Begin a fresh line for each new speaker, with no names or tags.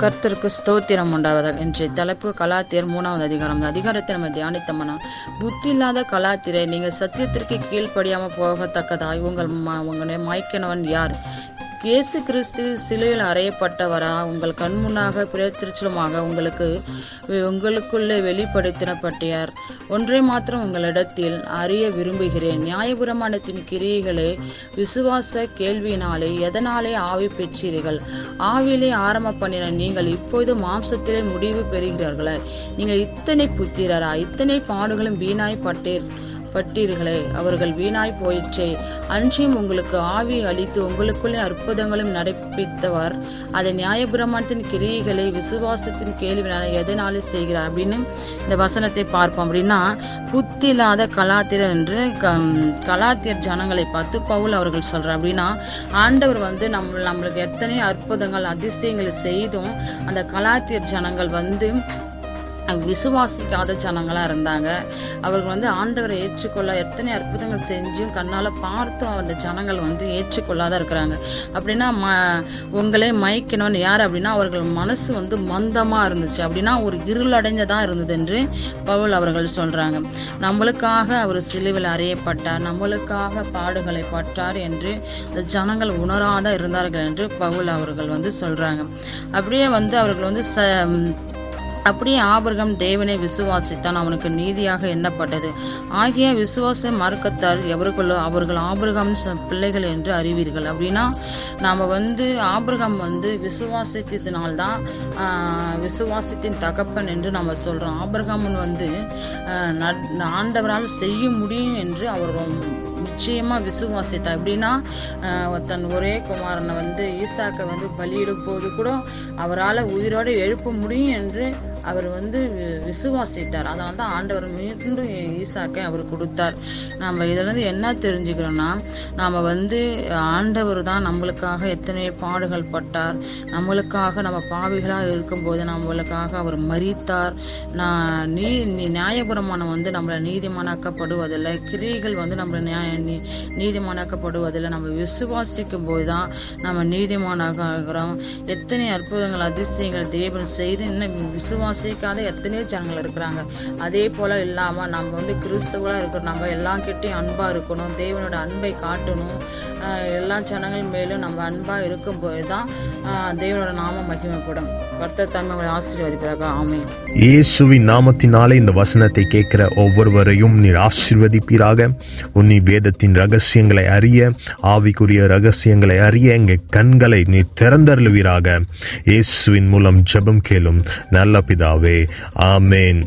கர்த்தருக்கு ஸ்தோத்திரம் உண்டாவதால் இன்றைய தலைப்பு கலாத்தியர் மூணாவது அதிகாரம் அதிகாரத்தை நம்ம தியானித்தோம்னா புத்தி இல்லாத கலாத்திரை நீங்கள் சத்தியத்திற்கு கீழ்ப்படியாம போகத்தக்கதாய் உங்கள் உங்களை மாய்க்கினவன் யார் இயேசு கிறிஸ்து சிலையில் அறையப்பட்டவரா? உங்கள் கண் முன்னாக உங்களுக்கு உங்களுக்குள்ளே வெளிப்படுத்தினப்பட்டார் ஒன்றை மாத்திரம் உங்களிடத்தில் அறிய விரும்புகிறேன். நியாயபிரமாணத்தின் கிரியைகளே விசுவாச கேள்வியினாலே எதனாலே ஆவி பெற்றீர்கள்? ஆவியிலே ஆரம்ப பண்ணின நீங்கள் இப்போது மாம்சத்திலே முடிவு பெறுகிறீர்களே. நீங்கள் இத்தனை புத்திரரா? இத்தனை பாடுகளும் வீணாய் பட்டீர் பட்டீர்களே. அவர்கள் வீணாய் போயிற்றே. அன்றியும் உங்களுக்கு ஆவி அளித்து உங்களுக்குள்ளே அற்புதங்களும் நடப்பித்தவர். அதை நியாயபிரமாணத்தின் கிரியைகளை விசுவாசத்தின் கேள்வினால எதனாலே செய்கிறார் அப்படின்னு இந்த வசனத்தை பார்ப்போம். அப்படின்னா புத்தி இல்லாத கலாத்திரர் என்று கம்- கலாத்தியர் ஜனங்களை பார்த்து பவுல் அவர்கள் சொல்கிறார் அப்படின்னா ஆண்டவர் வந்து நம்ம நம்மளுக்கு எத்தனை அற்புதங்கள் அதிசயங்களை செய்தும் அந்த கலாத்தியர் ஜனங்கள் வந்து விசுவாசிக்காத ஜனங்களாக இருந்தாங்க. அவர்கள் வந்து ஆண்டவரை ஏற்றுக்கொள்ள எத்தனை அற்புதங்கள் செஞ்சும் கண்ணால் பார்த்தும் அந்த ஜனங்கள் வந்து ஏற்றுக்கொள்ளாத இருக்கிறாங்க. அப்படின்னா ம உங்களே மயக்கணும்னு யார் அப்படின்னா அவர்கள் மனசு வந்து மந்தமாக இருந்துச்சு. அப்படின்னா ஒரு இருளடைஞ்சதாக இருந்தது என்று பவுல் அவர்கள் சொல்கிறாங்க நம்மளுக்காக அவர் சிலுவில் அறியப்பட்டார். நம்மளுக்காக பாடுகளை பட்டார் என்று இந்த ஜனங்கள் உணராத இருந்தார்கள் என்று பவுல் அவர்கள் வந்து சொல்கிறாங்க அப்படியே வந்து அவர்கள் வந்து ச அப்படியே ஆபிரகம் தேவனை விசுவாசித்தான். அவனுக்கு நீதியாக எண்ணப்பட்டது. ஆகிய விசுவாச மறுக்கத்தார் எவருக்குள்ளோ அவர்கள் ஆபிரகம் பிள்ளைகள் என்று அறிவீர்கள். அப்படின்னா நாம் வந்து ஆபிரகம் வந்து விசுவாசித்ததுனால்தான் ஆஹ், விசுவாசத்தின் தகப்பன் என்று நம்ம சொல்கிறோம் ஆபிரகாமன் வந்து நட்- ஆண்டவரால் செய்ய முடியும் என்று அவர் நிச்சயமாக விசுவாசித்தார் எப்படின்னா தன் ஒரே குமாரனை வந்து ஈசாக்கை வந்து பலியிடும் போது கூட அவரால் உயிரோடு எழுப்ப முடியும் என்று அவர் வந்து விசுவாசித்தார். அதனால தான் ஆண்டவர் மீண்டும் ஈசாக்கை அவர் கொடுத்தார். நம்ம இதுல இருந்து என்ன தெரிஞ்சுக்கிறோன்னா நாம் வந்து ஆண்டவர் தான் நம்மளுக்காக எத்தனை பாடுகள் பட்டார். நம்மளுக்காக நம்ம பாவிகளாக இருக்கும்போது நம்மளுக்காக அவர் மறித்தார் நான் நீ நியாயபுரமானம் நியாயபுரமான வந்து நம்மளை நீதிமானாக்கப்படுவதில்லை. கிரிகள் வந்து நம்மளை நியாய நீ- நீதிமானாக்கப்படுவதில் நம்ம விசுவாசிக்கும் போது தான் நம்ம நீதிமானாக ஆகிறோம் எத்தனை அற்புதங்கள் அதிசயங்கள் தேவன் செய்து இன்னும் விசுவாசிக்காத எத்தனையோ ஜனங்கள் இருக்கிறாங்க. அதே போல இல்லாம நம்ம வந்து கிறிஸ்தவர்களா இருக்கிறோம் நம்ம எல்லாக்கிட்டையும் அன்பாக அன்பா இருக்கணும் தேவனோட அன்பை காட்டணும். எல்லா ஜனங்கள் மேலும் நம்ம அன்பா இருக்கும்போது தான் ஆஹ் தேவனோட நாம மகிமைப்படும். கர்த்தர் தன்மை ஆசீர்வதிப்பாக ஆமை
இயேசுவின் நாமத்தினாலே இந்த வசனத்தை கேட்கிற ஒவ்வொருவரையும் நீர் ஆசீர்வதிப்பீராக. உன்னி வேதத்தின் ரகசியங்களை அறிய ஆவிக்குரிய ரகசியங்களை அறிய எங்க கண்களை நீ திறந்தருளுவீராக. இயேசுவின் மூலம் ஜெபம் கேளும் நல்ல பிதாவே. ஆமேன்.